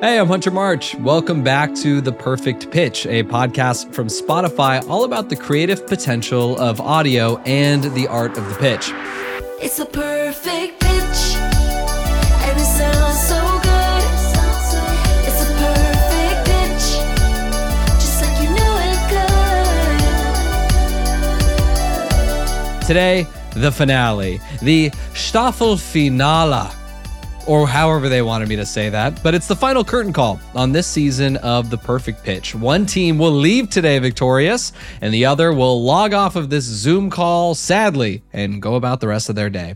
Hey, I'm Hunter March. Welcome back to The Perfect Pitch, a podcast from Spotify all about the creative potential of audio and the art of the pitch. It's a perfect pitch, and it sounds so good. It's a perfect pitch, just like you know it could. Today, the finale, the Staffelfinale, or however they wanted me to say that. But it's the final curtain call on this season of The Perfect Pitch. One team will leave today victorious, and the other will log off of this Zoom call sadly and go about the rest of their day.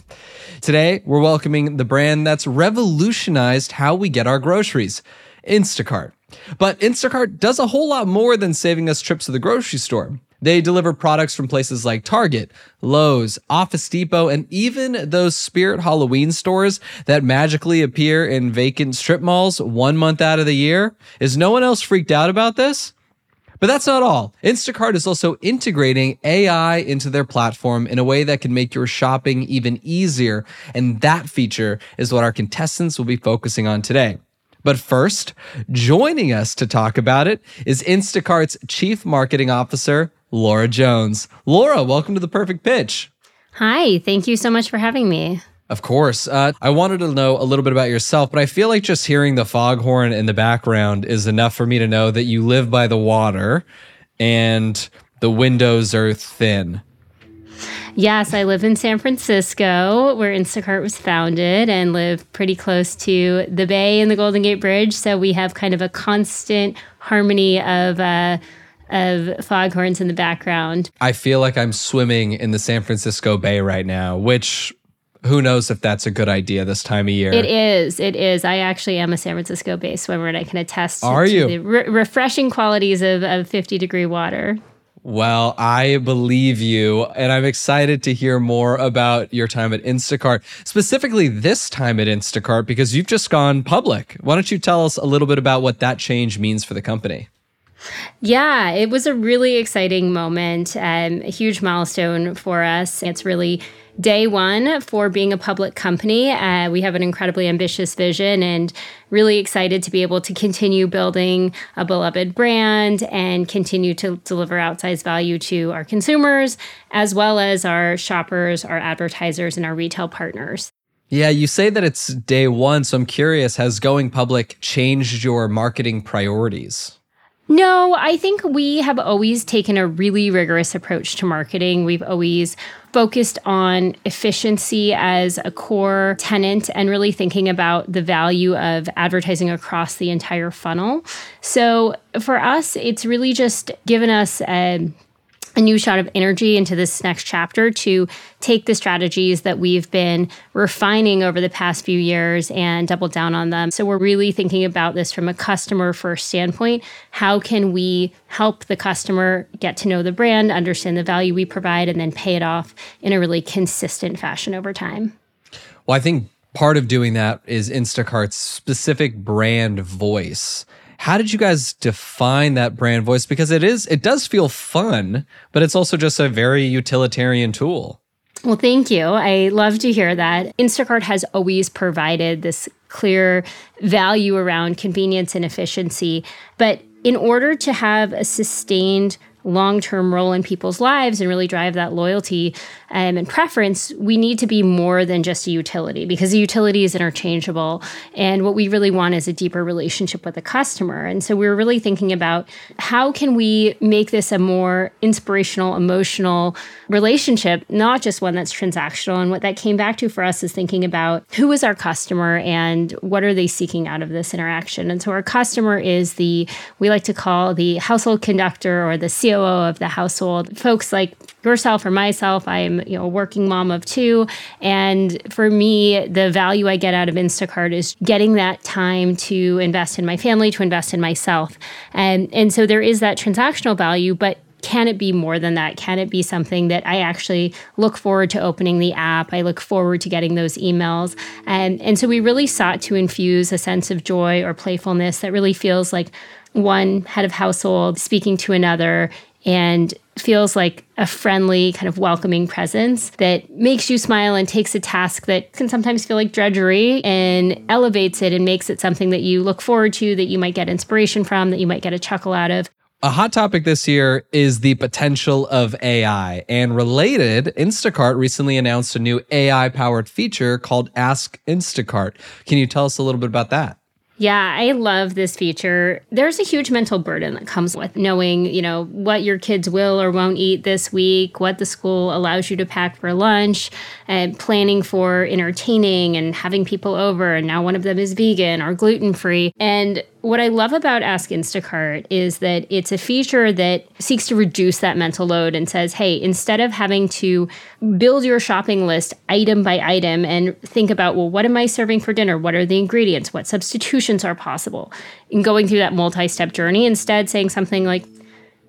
Today, we're welcoming the brand that's revolutionized how we get our groceries Instacart. But Instacart does a whole lot more than saving us trips to the grocery store. They deliver products from places like Target, Lowe's, Office Depot, and even those Spirit Halloween stores that magically appear in vacant strip malls one month out of the year. Is no one else freaked out about this? But that's not all. Instacart is also integrating AI into their platform in a way that can make your shopping even easier. And that feature is what our contestants will be focusing on today. But first, joining us to talk about it is Instacart's Chief Marketing Officer, Laura Jones. Laura, welcome to the Perfect Pitch. Hi, thank you so much for having me. Of course. Uh, I wanted to know a little bit about yourself, but I feel like just hearing the foghorn in the background is enough for me to know that you live by the water and the windows are thin. Yes, I live in San Francisco, where Instacart was founded, and live pretty close to the Bay and the Golden Gate Bridge. So we have kind of a constant harmony of. Uh, of foghorns in the background. I feel like I'm swimming in the San Francisco Bay right now, which who knows if that's a good idea this time of year. It is. It is. I actually am a San Francisco Bay swimmer, and I can attest Are to you? the re- refreshing qualities of, of 50 degree water. Well, I believe you, and I'm excited to hear more about your time at Instacart, specifically this time at Instacart, because you've just gone public. Why don't you tell us a little bit about what that change means for the company? Yeah, it was a really exciting moment, um, a huge milestone for us. It's really day one for being a public company. Uh, we have an incredibly ambitious vision and really excited to be able to continue building a beloved brand and continue to deliver outsized value to our consumers, as well as our shoppers, our advertisers, and our retail partners. Yeah, you say that it's day one, so I'm curious has going public changed your marketing priorities? No, I think we have always taken a really rigorous approach to marketing. We've always focused on efficiency as a core tenant and really thinking about the value of advertising across the entire funnel. So for us, it's really just given us a a new shot of energy into this next chapter to take the strategies that we've been refining over the past few years and double down on them. So we're really thinking about this from a customer first standpoint. How can we help the customer get to know the brand, understand the value we provide, and then pay it off in a really consistent fashion over time? Well, I think part of doing that is Instacart's specific brand voice. How did you guys define that brand voice? Because it is, it does feel fun, but it's also just a very utilitarian tool. Well, thank you. I love to hear that. Instacart has always provided this clear value around convenience and efficiency. But in order to have a sustained long term role in people's lives and really drive that loyalty um, and preference, we need to be more than just a utility because a utility is interchangeable. And what we really want is a deeper relationship with the customer. And so we we're really thinking about how can we make this a more inspirational, emotional relationship, not just one that's transactional. And what that came back to for us is thinking about who is our customer and what are they seeking out of this interaction. And so our customer is the, we like to call the household conductor or the COO of the household. Folks like yourself or myself, I'm you know a working mom of two, and for me, the value I get out of Instacart is getting that time to invest in my family, to invest in myself, and and so there is that transactional value, but can it be more than that? Can it be something that I actually look forward to opening the app? I look forward to getting those emails. And, and so we really sought to infuse a sense of joy or playfulness that really feels like one head of household speaking to another and feels like a friendly, kind of welcoming presence that makes you smile and takes a task that can sometimes feel like drudgery and elevates it and makes it something that you look forward to, that you might get inspiration from, that you might get a chuckle out of. A hot topic this year is the potential of AI. And related, Instacart recently announced a new AI powered feature called Ask Instacart. Can you tell us a little bit about that? Yeah, I love this feature. There's a huge mental burden that comes with knowing, you know, what your kids will or won't eat this week, what the school allows you to pack for lunch, and planning for entertaining and having people over. And now one of them is vegan or gluten free. And what I love about Ask Instacart is that it's a feature that seeks to reduce that mental load and says, hey, instead of having to build your shopping list item by item and think about, well, what am I serving for dinner? What are the ingredients? What substitutions are possible? And going through that multi step journey, instead saying something like,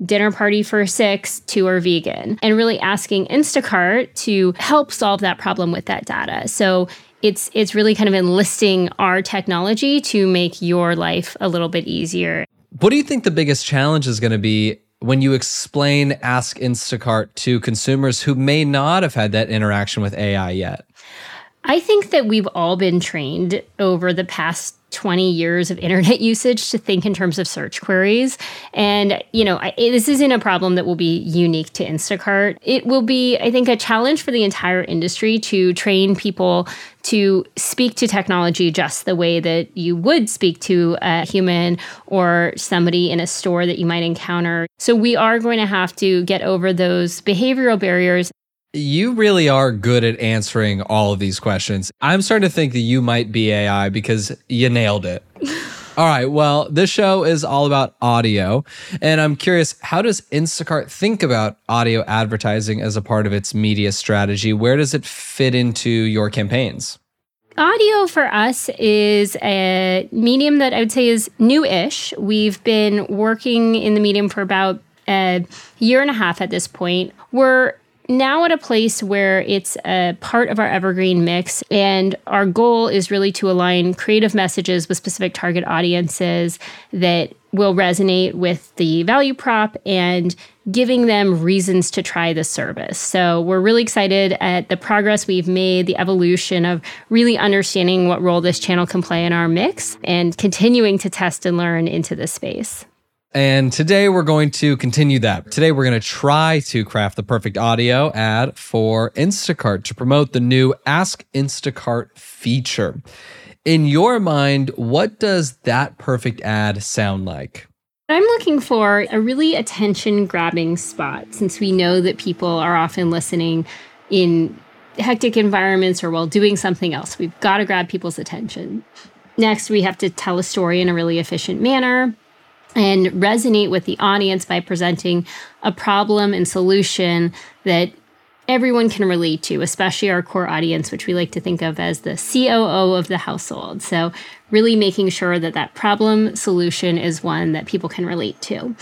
dinner party for six, two are vegan, and really asking Instacart to help solve that problem with that data. So it's it's really kind of enlisting our technology to make your life a little bit easier. What do you think the biggest challenge is going to be when you explain Ask Instacart to consumers who may not have had that interaction with AI yet? I think that we've all been trained over the past 20 years of internet usage to think in terms of search queries. And, you know, I, this isn't a problem that will be unique to Instacart. It will be, I think, a challenge for the entire industry to train people to speak to technology just the way that you would speak to a human or somebody in a store that you might encounter. So we are going to have to get over those behavioral barriers you really are good at answering all of these questions. I'm starting to think that you might be AI because you nailed it. all right. Well, this show is all about audio. And I'm curious, how does Instacart think about audio advertising as a part of its media strategy? Where does it fit into your campaigns? Audio for us is a medium that I would say is new ish. We've been working in the medium for about a year and a half at this point. We're now at a place where it's a part of our evergreen mix and our goal is really to align creative messages with specific target audiences that will resonate with the value prop and giving them reasons to try the service. So we're really excited at the progress we've made, the evolution of really understanding what role this channel can play in our mix and continuing to test and learn into this space. And today we're going to continue that. Today we're going to try to craft the perfect audio ad for Instacart to promote the new Ask Instacart feature. In your mind, what does that perfect ad sound like? I'm looking for a really attention grabbing spot since we know that people are often listening in hectic environments or while doing something else. We've got to grab people's attention. Next, we have to tell a story in a really efficient manner and resonate with the audience by presenting a problem and solution that everyone can relate to, especially our core audience, which we like to think of as the COO of the household. So, really making sure that that problem solution is one that people can relate to.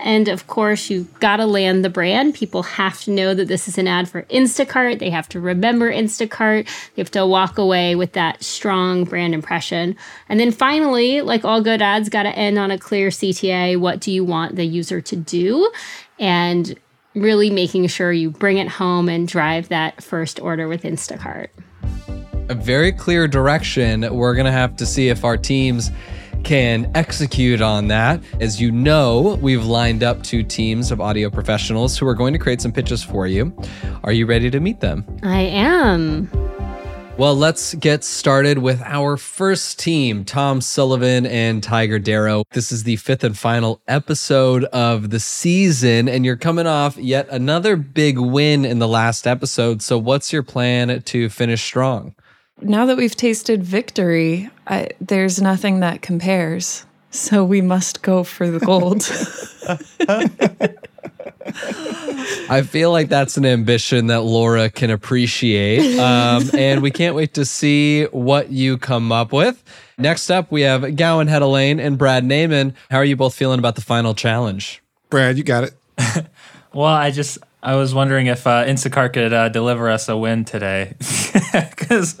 And of course, you've got to land the brand. People have to know that this is an ad for Instacart. They have to remember Instacart. They have to walk away with that strong brand impression. And then finally, like all good ads, got to end on a clear CTA. What do you want the user to do? And really making sure you bring it home and drive that first order with Instacart. A very clear direction. We're to have to see if our teams can execute on that. As you know, we've lined up two teams of audio professionals who are going to create some pitches for you. Are you ready to meet them? I am. Well, let's get started with our first team, Tom Sullivan and Tiger Darrow. This is the fifth and final episode of the season, and you're coming off yet another big win in the last episode. So, what's your plan to finish strong? Now that we've tasted victory, I, there's nothing that compares. So we must go for the gold. I feel like that's an ambition that Laura can appreciate. Um, and we can't wait to see what you come up with. Next up, we have Gowan Hedelaine and Brad Naiman. How are you both feeling about the final challenge? Brad, you got it. Well, I just I was wondering if uh, Instacart could uh, deliver us a win today because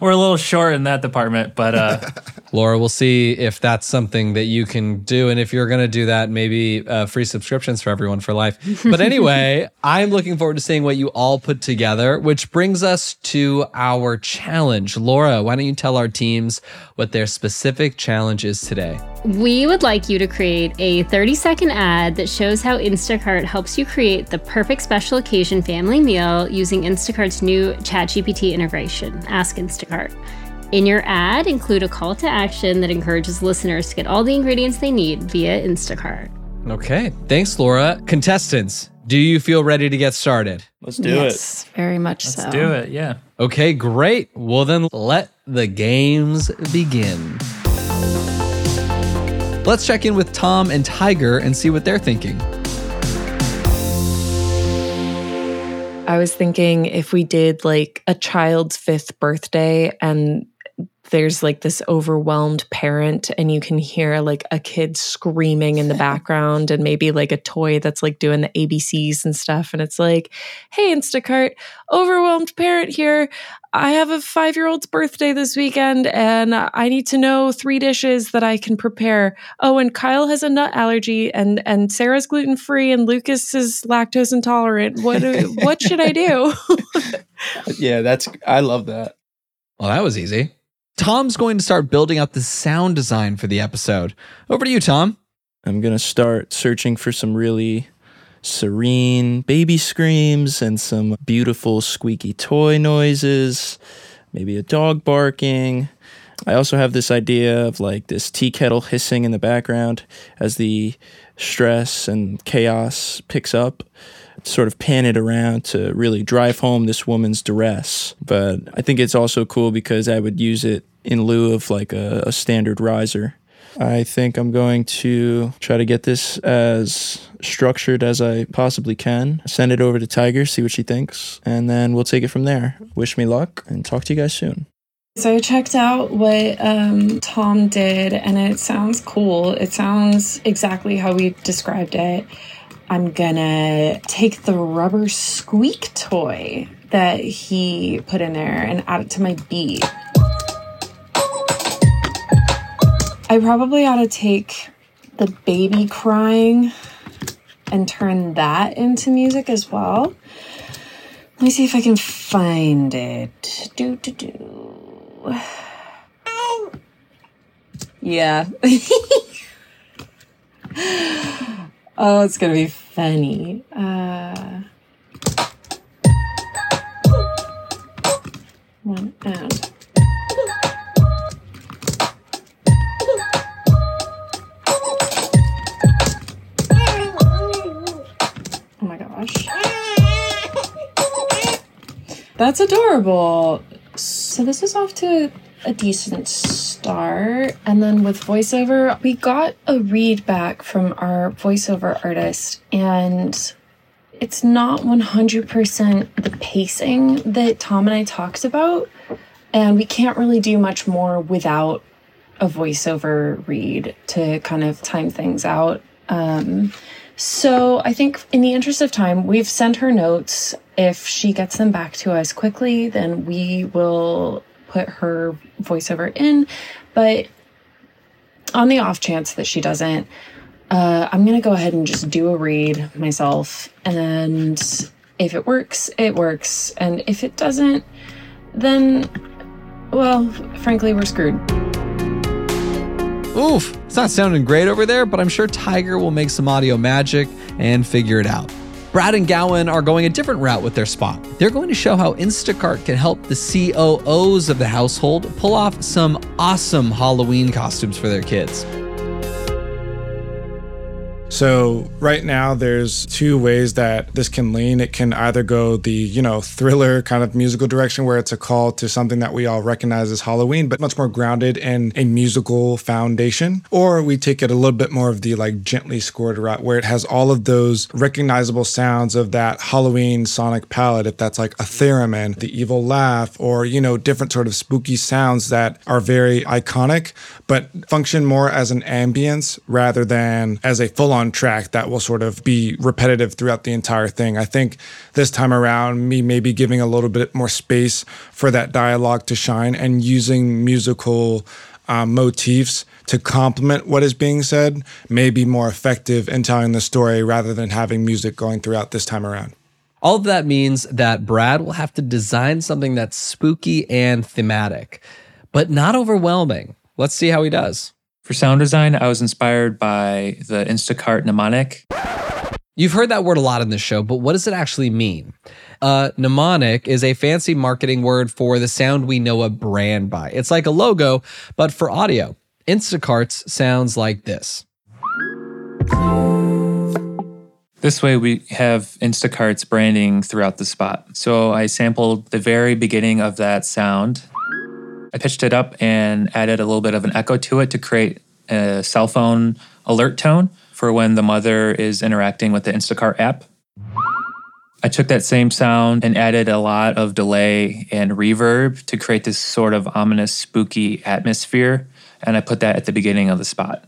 we're a little short in that department. But uh, Laura, we'll see if that's something that you can do. And if you're going to do that, maybe uh, free subscriptions for everyone for life. But anyway, I'm looking forward to seeing what you all put together, which brings us to our challenge. Laura, why don't you tell our teams what their specific challenge is today? We would like you to create a 30 second ad that shows how Instacart helps you create the perfect special occasion family meal using Instacart's new ChatGPT integration. Ask Instacart. In your ad, include a call to action that encourages listeners to get all the ingredients they need via Instacart. Okay. Thanks, Laura. Contestants, do you feel ready to get started? Let's do it. yes, very much so. Let's so. do it. Yeah. Okay, great. Well, then let the games begin. Let's check in with Tom and Tiger and see what they're thinking. I was thinking if we did like a child's fifth birthday and there's like this overwhelmed parent and you can hear like a kid screaming in the background and maybe like a toy that's like doing the ABCs and stuff and it's like, "Hey Instacart, overwhelmed parent here. I have a 5-year-old's birthday this weekend and I need to know three dishes that I can prepare. Oh, and Kyle has a nut allergy and and Sarah's gluten-free and Lucas is lactose intolerant. What what should I do?" Yeah, that's I love that. Well, that was easy. Tom's going to start building out the sound design for the episode. Over to you, Tom. I'm gonna start searching for some really serene baby screams and some beautiful squeaky toy noises, maybe a dog barking. I also have this idea of like this tea kettle hissing in the background as the stress and chaos picks up. Sort of pan it around to really drive home this woman's duress. But I think it's also cool because I would use it in lieu of like a, a standard riser. I think I'm going to try to get this as structured as I possibly can. Send it over to Tiger, see what she thinks, and then we'll take it from there. Wish me luck and talk to you guys soon. So I checked out what um, Tom did, and it sounds cool. It sounds exactly how we described it. I'm gonna take the rubber squeak toy that he put in there and add it to my beat. I probably ought to take the baby crying and turn that into music as well. Let me see if I can find it. Do do do. Yeah. oh, it's gonna be funny. Uh, one and. That's adorable. So this is off to a decent start. And then with voiceover, we got a read back from our voiceover artist, and it's not 100% the pacing that Tom and I talked about. And we can't really do much more without a voiceover read to kind of time things out. Um, so I think in the interest of time, we've sent her notes. If she gets them back to us quickly, then we will put her voiceover in. But on the off chance that she doesn't, uh, I'm going to go ahead and just do a read myself. And if it works, it works. And if it doesn't, then, well, frankly, we're screwed. Oof, it's not sounding great over there, but I'm sure Tiger will make some audio magic and figure it out. Brad and Gowan are going a different route with their spot. They're going to show how Instacart can help the COOs of the household pull off some awesome Halloween costumes for their kids. So right now there's two ways that this can lean. It can either go the, you know, thriller kind of musical direction where it's a call to something that we all recognize as Halloween, but much more grounded in a musical foundation. Or we take it a little bit more of the like gently scored route where it has all of those recognizable sounds of that Halloween sonic palette. If that's like a theremin, the evil laugh, or, you know, different sort of spooky sounds that are very iconic, but function more as an ambience rather than as a full on track that will sort of be repetitive throughout the entire thing. I think this time around, me maybe giving a little bit more space for that dialogue to shine and using musical um, motifs to complement what is being said may be more effective in telling the story rather than having music going throughout this time around. All of that means that Brad will have to design something that's spooky and thematic, but not overwhelming. Let's see how he does. For sound design, I was inspired by the Instacart mnemonic. You've heard that word a lot in this show, but what does it actually mean? Uh, mnemonic is a fancy marketing word for the sound we know a brand by. It's like a logo, but for audio. Instacart's sounds like this. This way, we have Instacart's branding throughout the spot. So I sampled the very beginning of that sound. I pitched it up and added a little bit of an echo to it to create a cell phone alert tone for when the mother is interacting with the Instacart app. I took that same sound and added a lot of delay and reverb to create this sort of ominous, spooky atmosphere. And I put that at the beginning of the spot.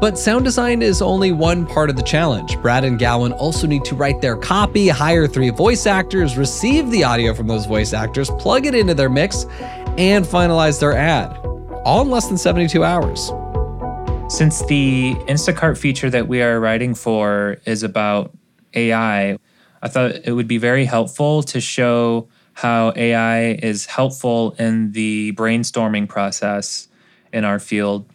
But sound design is only one part of the challenge. Brad and Gowan also need to write their copy, hire three voice actors, receive the audio from those voice actors, plug it into their mix, and finalize their ad. All in less than 72 hours. Since the Instacart feature that we are writing for is about AI, I thought it would be very helpful to show how AI is helpful in the brainstorming process in our field.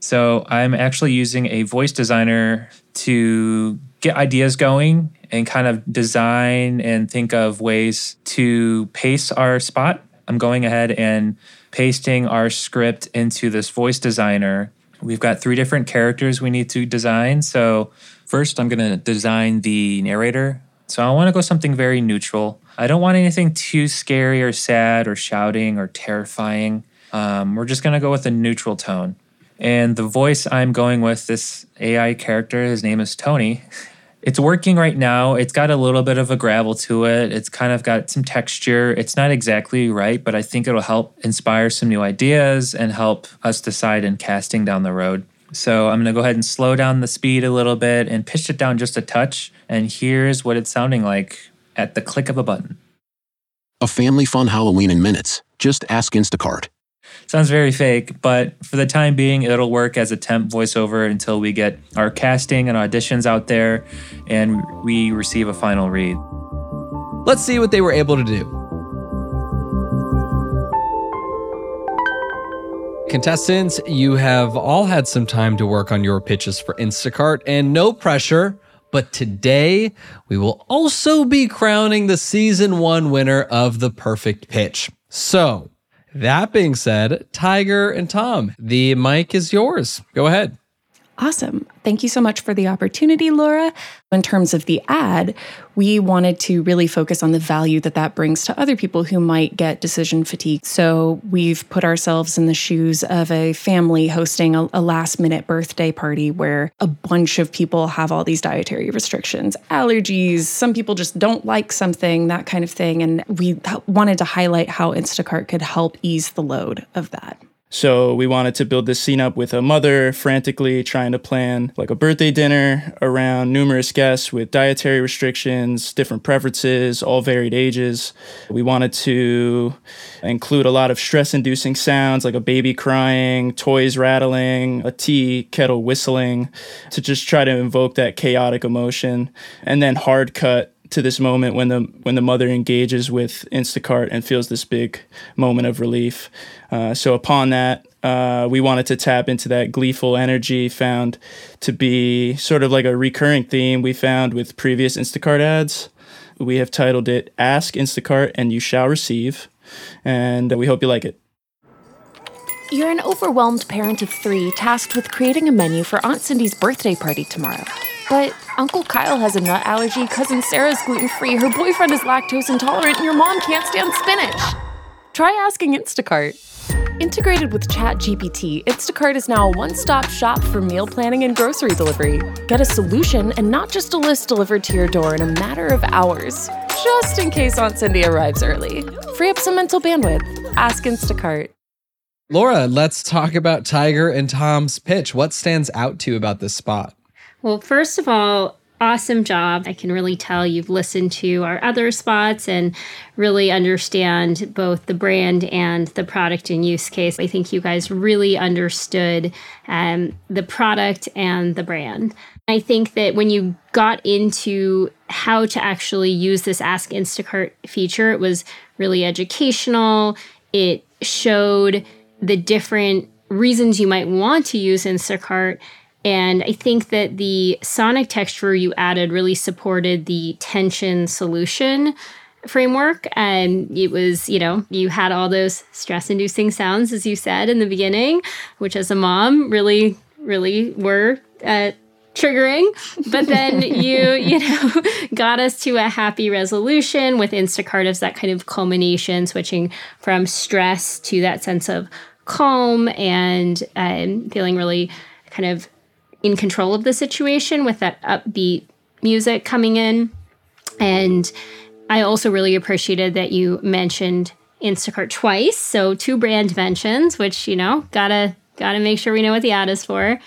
So I'm actually using a voice designer to get ideas going and kind of design and think of ways to pace our spot. I'm going ahead and pasting our script into this voice designer. We've got three different characters we need to design. So, first, I'm going to design the narrator. So, I want to go something very neutral. I don't want anything too scary or sad or shouting or terrifying. Um, we're just going to go with a neutral tone. And the voice I'm going with, this AI character, his name is Tony. It's working right now. It's got a little bit of a gravel to it. It's kind of got some texture. It's not exactly right, but I think it'll help inspire some new ideas and help us decide in casting down the road. So I'm going to go ahead and slow down the speed a little bit and pitch it down just a touch. And here's what it's sounding like at the click of a button. A family fun Halloween in minutes. Just ask Instacart. Sounds very fake, but for the time being, it'll work as a temp voiceover until we get our casting and auditions out there and we receive a final read. Let's see what they were able to do. Contestants, you have all had some time to work on your pitches for Instacart and no pressure, but today we will also be crowning the season one winner of the perfect pitch. So, that being said, Tiger and Tom, the mic is yours. Go ahead. Awesome. Thank you so much for the opportunity, Laura. In terms of the ad, we wanted to really focus on the value that that brings to other people who might get decision fatigue. So we've put ourselves in the shoes of a family hosting a, a last minute birthday party where a bunch of people have all these dietary restrictions, allergies, some people just don't like something, that kind of thing. And we wanted to highlight how Instacart could help ease the load of that. So we wanted to build this scene up with a mother frantically trying to plan like a birthday dinner around numerous guests with dietary restrictions, different preferences, all varied ages. We wanted to include a lot of stress inducing sounds like a baby crying, toys rattling, a tea kettle whistling to just try to invoke that chaotic emotion. And then hard cut to this moment when the when the mother engages with Instacart and feels this big moment of relief. Uh, so upon that, uh, we wanted to tap into that gleeful energy found to be sort of like a recurring theme we found with previous Instacart ads. We have titled it "Ask Instacart and You Shall Receive," and we hope you like it. You're an overwhelmed parent of three tasked with creating a menu for Aunt Cindy's birthday party tomorrow. But Uncle Kyle has a nut allergy, Cousin Sarah's gluten free, her boyfriend is lactose intolerant, and your mom can't stand spinach. Try asking Instacart. Integrated with ChatGPT, Instacart is now a one stop shop for meal planning and grocery delivery. Get a solution and not just a list delivered to your door in a matter of hours, just in case Aunt Cindy arrives early. Free up some mental bandwidth. Ask Instacart. Laura, let's talk about Tiger and Tom's pitch. What stands out to you about this spot? Well, first of all, awesome job. I can really tell you've listened to our other spots and really understand both the brand and the product and use case. I think you guys really understood um, the product and the brand. I think that when you got into how to actually use this Ask Instacart feature, it was really educational. It showed the different reasons you might want to use Instacart and I think that the sonic texture you added really supported the tension solution framework. And it was, you know, you had all those stress inducing sounds, as you said in the beginning, which as a mom really, really were. Uh, triggering but then you you know got us to a happy resolution with instacart as that kind of culmination switching from stress to that sense of calm and um, feeling really kind of in control of the situation with that upbeat music coming in. And I also really appreciated that you mentioned Instacart twice. So two brand mentions, which, you know, gotta gotta make sure we know what the ad is for.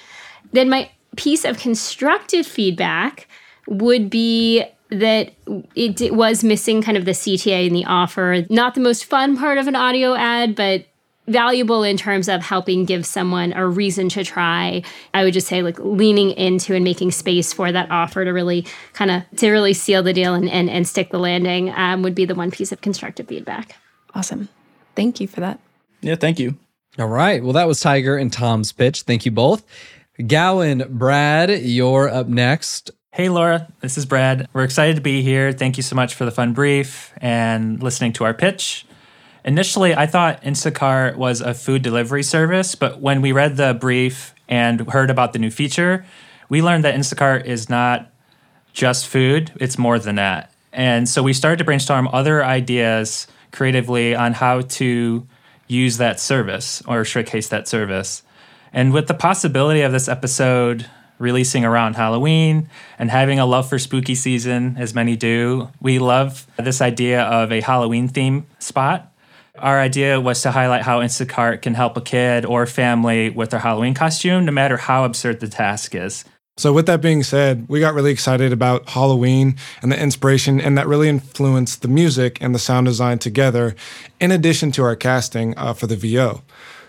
Then my piece of constructive feedback would be that it, it was missing kind of the CTA in the offer. Not the most fun part of an audio ad, but valuable in terms of helping give someone a reason to try. I would just say like leaning into and making space for that offer to really kind of to really seal the deal and, and, and stick the landing um, would be the one piece of constructive feedback. Awesome. Thank you for that. Yeah, thank you. All right. Well, that was Tiger and Tom's pitch. Thank you both. Gowan, Brad, you're up next. Hey, Laura, this is Brad. We're excited to be here. Thank you so much for the fun brief and listening to our pitch. Initially, I thought Instacart was a food delivery service, but when we read the brief and heard about the new feature, we learned that Instacart is not just food, it's more than that. And so we started to brainstorm other ideas creatively on how to use that service or showcase that service. And with the possibility of this episode releasing around Halloween and having a love for spooky season, as many do, we love this idea of a Halloween theme spot our idea was to highlight how Instacart can help a kid or family with their Halloween costume, no matter how absurd the task is. So, with that being said, we got really excited about Halloween and the inspiration, and that really influenced the music and the sound design together, in addition to our casting uh, for the VO.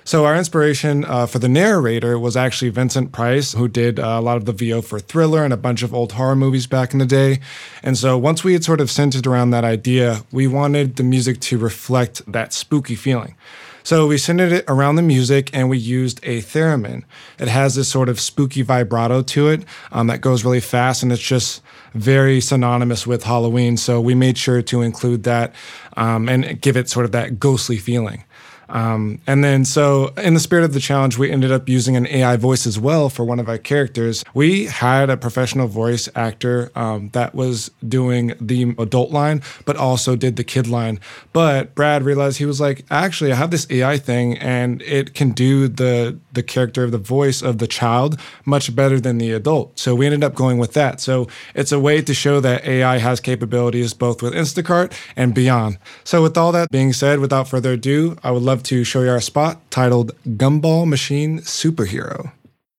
So our inspiration uh, for the narrator was actually Vincent Price, who did uh, a lot of the VO for Thriller and a bunch of old horror movies back in the day. And so once we had sort of centered around that idea, we wanted the music to reflect that spooky feeling. So we centered it around the music and we used a theremin. It has this sort of spooky vibrato to it um, that goes really fast and it's just very synonymous with Halloween. So we made sure to include that um, and give it sort of that ghostly feeling. Um, and then, so in the spirit of the challenge, we ended up using an AI voice as well for one of our characters. We had a professional voice actor um, that was doing the adult line, but also did the kid line. But Brad realized he was like, actually, I have this AI thing, and it can do the the character of the voice of the child much better than the adult. So we ended up going with that. So it's a way to show that AI has capabilities both with Instacart and beyond. So with all that being said, without further ado, I would love to show you our spot titled Gumball Machine Superhero.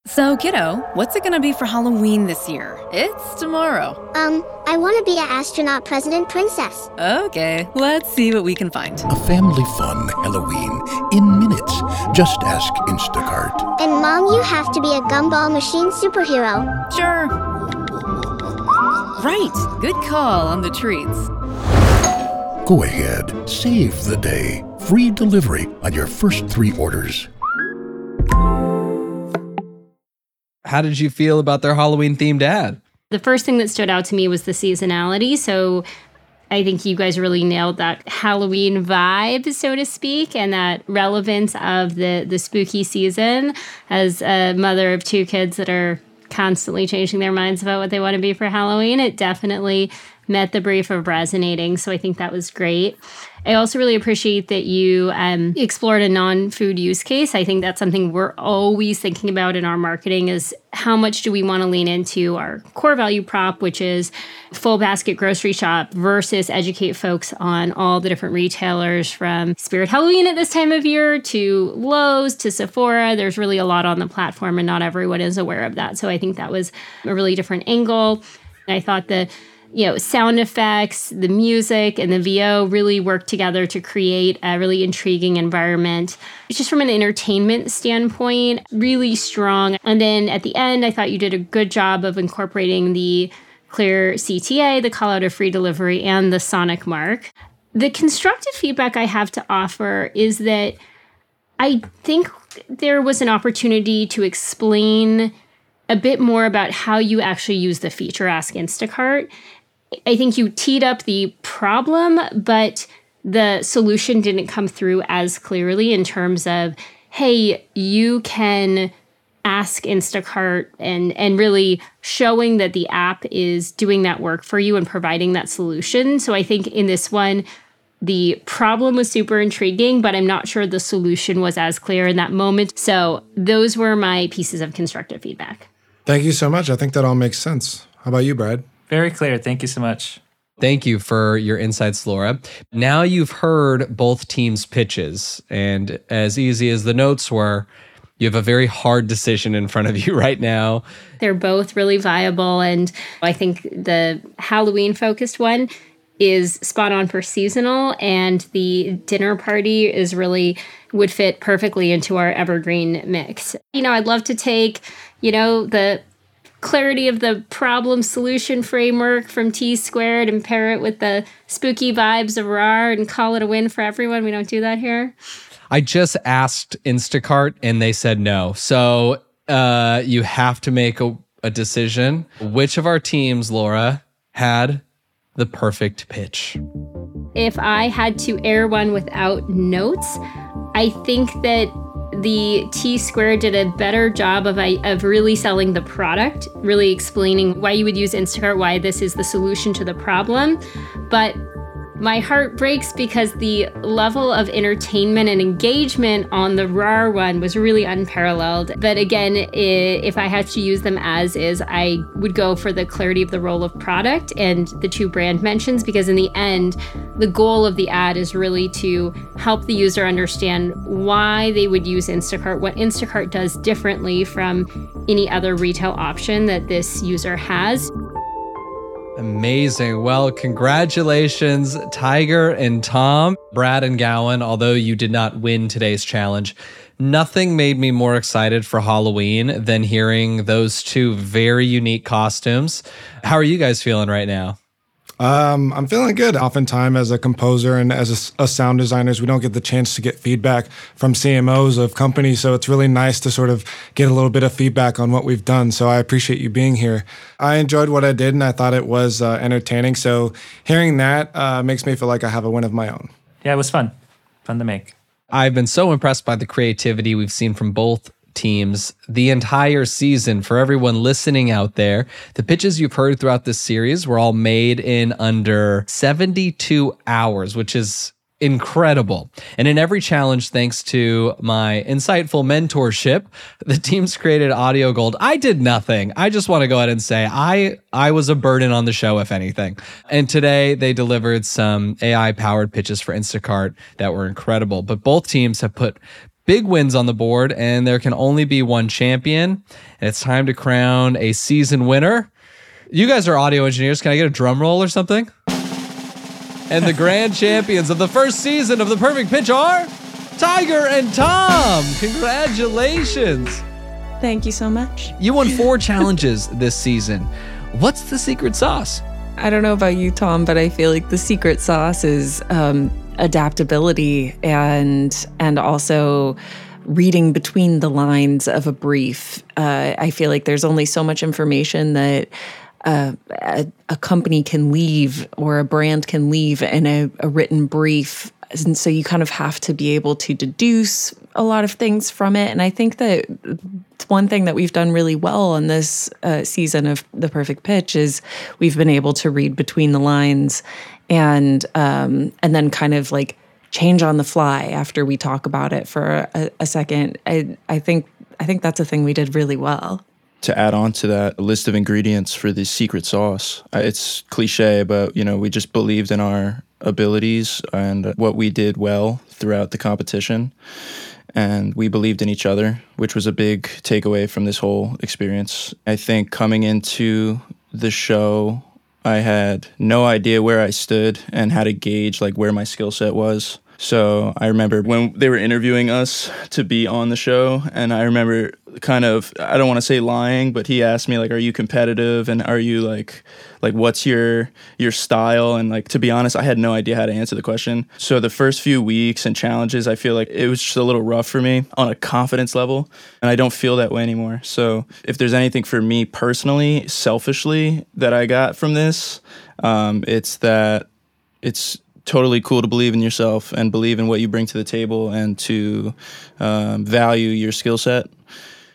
So, kiddo, what's it gonna be for Halloween this year? It's tomorrow. Um, I want to be an astronaut president princess. Okay, let's see what we can find. A family fun Halloween in minutes. Just ask Instacart. And mom, you have to be a gumball machine superhero. Sure. Right, good call on the treats. Go ahead, save the day. Free delivery on your first three orders. How did you feel about their Halloween themed ad? The first thing that stood out to me was the seasonality. So I think you guys really nailed that Halloween vibe, so to speak, and that relevance of the the spooky season. As a mother of two kids that are constantly changing their minds about what they want to be for Halloween, it definitely met the brief of resonating. So I think that was great. I also really appreciate that you um, explored a non-food use case. I think that's something we're always thinking about in our marketing is how much do we want to lean into our core value prop, which is full basket grocery shop versus educate folks on all the different retailers from Spirit Halloween at this time of year to Lowe's to Sephora. There's really a lot on the platform and not everyone is aware of that. So I think that was a really different angle I thought the you know sound effects, the music, and the VO really work together to create a really intriguing environment. Just from an entertainment standpoint, really strong. And then at the end, I thought you did a good job of incorporating the clear CTA, the call out of free delivery, and the sonic mark. The constructive feedback I have to offer is that I think there was an opportunity to explain a bit more about how you actually use the feature Ask Instacart. I think you teed up the problem, but the solution didn't come through as clearly in terms of, hey, you can ask Instacart and and really showing that the app is doing that work for you and providing that solution. So I think in this one the problem was super intriguing, but I'm not sure the solution was as clear in that moment. So those were my pieces of constructive feedback. Thank you so much. I think that all makes sense. How about you, Brad? Very clear. Thank you so much. Thank you for your insights, Laura. Now you've heard both teams' pitches, and as easy as the notes were, you have a very hard decision in front of you right now. They're both really viable. And I think the Halloween focused one is spot on for seasonal, and the dinner party is really would fit perfectly into our evergreen mix. You know, I'd love to take, you know, the clarity of the problem solution framework from T squared and pair it with the spooky vibes of RAR and call it a win for everyone. We don't do that here. I just asked Instacart and they said no. So uh, you have to make a, a decision. Which of our teams, Laura, had the perfect pitch? If I had to air one without notes, I think that the T Square did a better job of, of really selling the product, really explaining why you would use Instacart, why this is the solution to the problem. But my heart breaks because the level of entertainment and engagement on the RAR one was really unparalleled. But again, if I had to use them as is, I would go for the clarity of the role of product and the two brand mentions because, in the end, the goal of the ad is really to help the user understand why they would use Instacart, what Instacart does differently from any other retail option that this user has. Amazing. Well, congratulations, Tiger and Tom, Brad and Gowan. Although you did not win today's challenge, nothing made me more excited for Halloween than hearing those two very unique costumes. How are you guys feeling right now? Um, I'm feeling good. Oftentimes, as a composer and as a, a, sound designers, we don't get the chance to get feedback from CMOs of companies. So it's really nice to sort of get a little bit of feedback on what we've done. So I appreciate you being here. I enjoyed what I did and I thought it was uh, entertaining. So hearing that uh, makes me feel like I have a win of my own. Yeah, it was fun. Fun to make. I've been so impressed by the creativity we've seen from both teams the entire season. For everyone listening out there, the pitches you've heard throughout this series were all made in under 72 hours, which is incredible. And in every challenge, thanks to my insightful mentorship, the teams created audio gold. I did nothing. I just want to go ahead and say I I was a burden on the show, if anything. And today they delivered some AI powered pitches for Instacart that were incredible. But both teams have put big wins on the board, and there can only be one champion. And it's time to crown a season winner. You guys are audio engineers. Can I get a drum roll or something? And the grand champions of the first season of The Perfect Pitch are Tiger and Tom. Congratulations. Thank you so much. You won four challenges this season. What's the secret sauce? I don't know about you, Tom, but I feel like the secret sauce is um, adaptability and and also reading between the lines of a brief. Uh, I feel like there's only so much information that uh, a, a, company can leave or a brand can leave in a, a written brief. And so you kind of have to be able to deduce a lot of things from it. And I think that one thing that we've done really well on this uh, season of The Perfect Pitch is we've been able to read between the lines and um, and then kind of like change on the fly after we talk about it for a, a second. I I think I think that's a thing we did really well to add on to that list of ingredients for the secret sauce. It's cliche, but you know, we just believed in our abilities and what we did well throughout the competition. And we believed in each other, which was a big takeaway from this whole experience. I think coming into the show, I had no idea where I stood and how to gauge like where my skill set was. So I remember when they were interviewing us to be on the show, and I remember kind of I don't want to say lying, but he asked me like, "Are you competitive?" and "Are you like like what's your your style?" And like to be honest, I had no idea how to answer the question. So the first few weeks and challenges, I feel like it was just a little rough for me on a confidence level, and I don't feel that way anymore. So if there's anything for me personally, selfishly that I got from this, um, it's that it's totally cool to believe in yourself and believe in what you bring to the table and to um, value your skill set.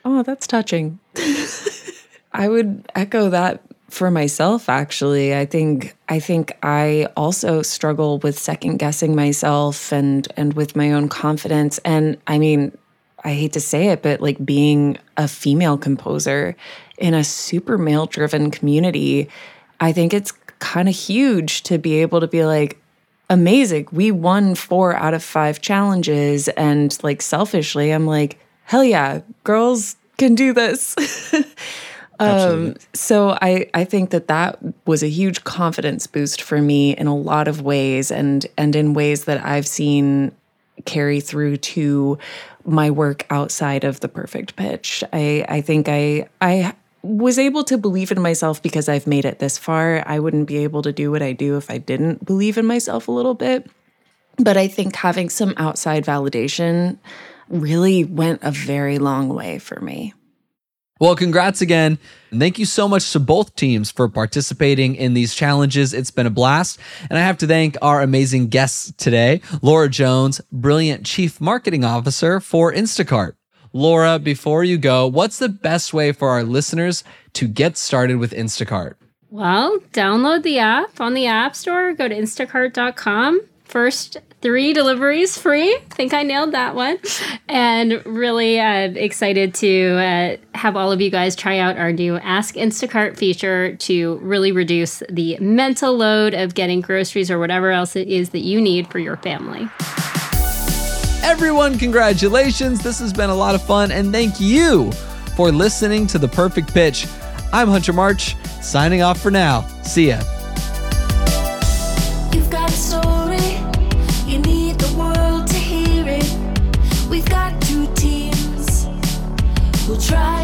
Oh, that's touching. I would echo that for myself actually. I think I think I also struggle with second guessing myself and and with my own confidence and I mean I hate to say it but like being a female composer in a super male driven community, I think it's kind of huge to be able to be like amazing. We won 4 out of 5 challenges and like selfishly I'm like hell yeah, girls can do this. um, so I, I think that that was a huge confidence boost for me in a lot of ways and and in ways that I've seen carry through to my work outside of the perfect pitch. I, I think I I was able to believe in myself because I've made it this far. I wouldn't be able to do what I do if I didn't believe in myself a little bit. But I think having some outside validation really went a very long way for me. Well, congrats again. And thank you so much to both teams for participating in these challenges. It's been a blast. And I have to thank our amazing guests today Laura Jones, brilliant Chief Marketing Officer for Instacart. Laura, before you go, what's the best way for our listeners to get started with Instacart? Well, download the app on the App Store, go to instacart.com. First three deliveries free. I think I nailed that one. And really uh, excited to uh, have all of you guys try out our new Ask Instacart feature to really reduce the mental load of getting groceries or whatever else it is that you need for your family. Everyone, congratulations. This has been a lot of fun. And thank you for listening to The Perfect Pitch. I'm Hunter March, signing off for now. See ya. Try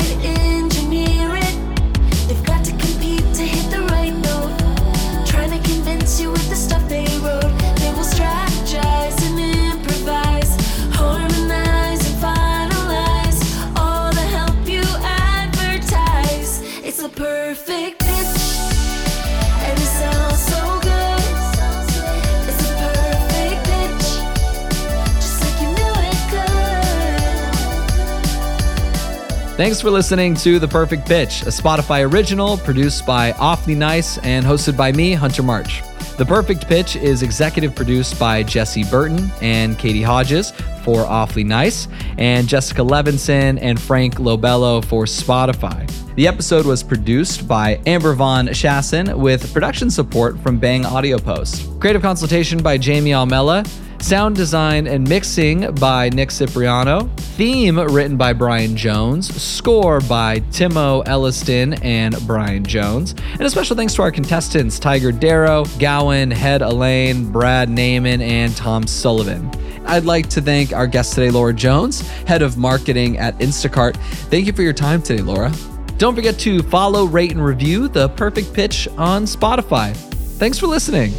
Thanks for listening to The Perfect Pitch, a Spotify original produced by Awfully Nice and hosted by me, Hunter March. The Perfect Pitch is executive produced by Jesse Burton and Katie Hodges for Awfully Nice, and Jessica Levinson and Frank Lobello for Spotify. The episode was produced by Amber Von Chasson with production support from Bang Audio Post. Creative consultation by Jamie Almella. Sound design and mixing by Nick Cipriano. Theme written by Brian Jones. Score by Timo Elliston and Brian Jones. And a special thanks to our contestants Tiger Darrow, Gowan, Head Elaine, Brad Naiman, and Tom Sullivan. I'd like to thank our guest today, Laura Jones, head of marketing at Instacart. Thank you for your time today, Laura. Don't forget to follow, rate, and review The Perfect Pitch on Spotify. Thanks for listening.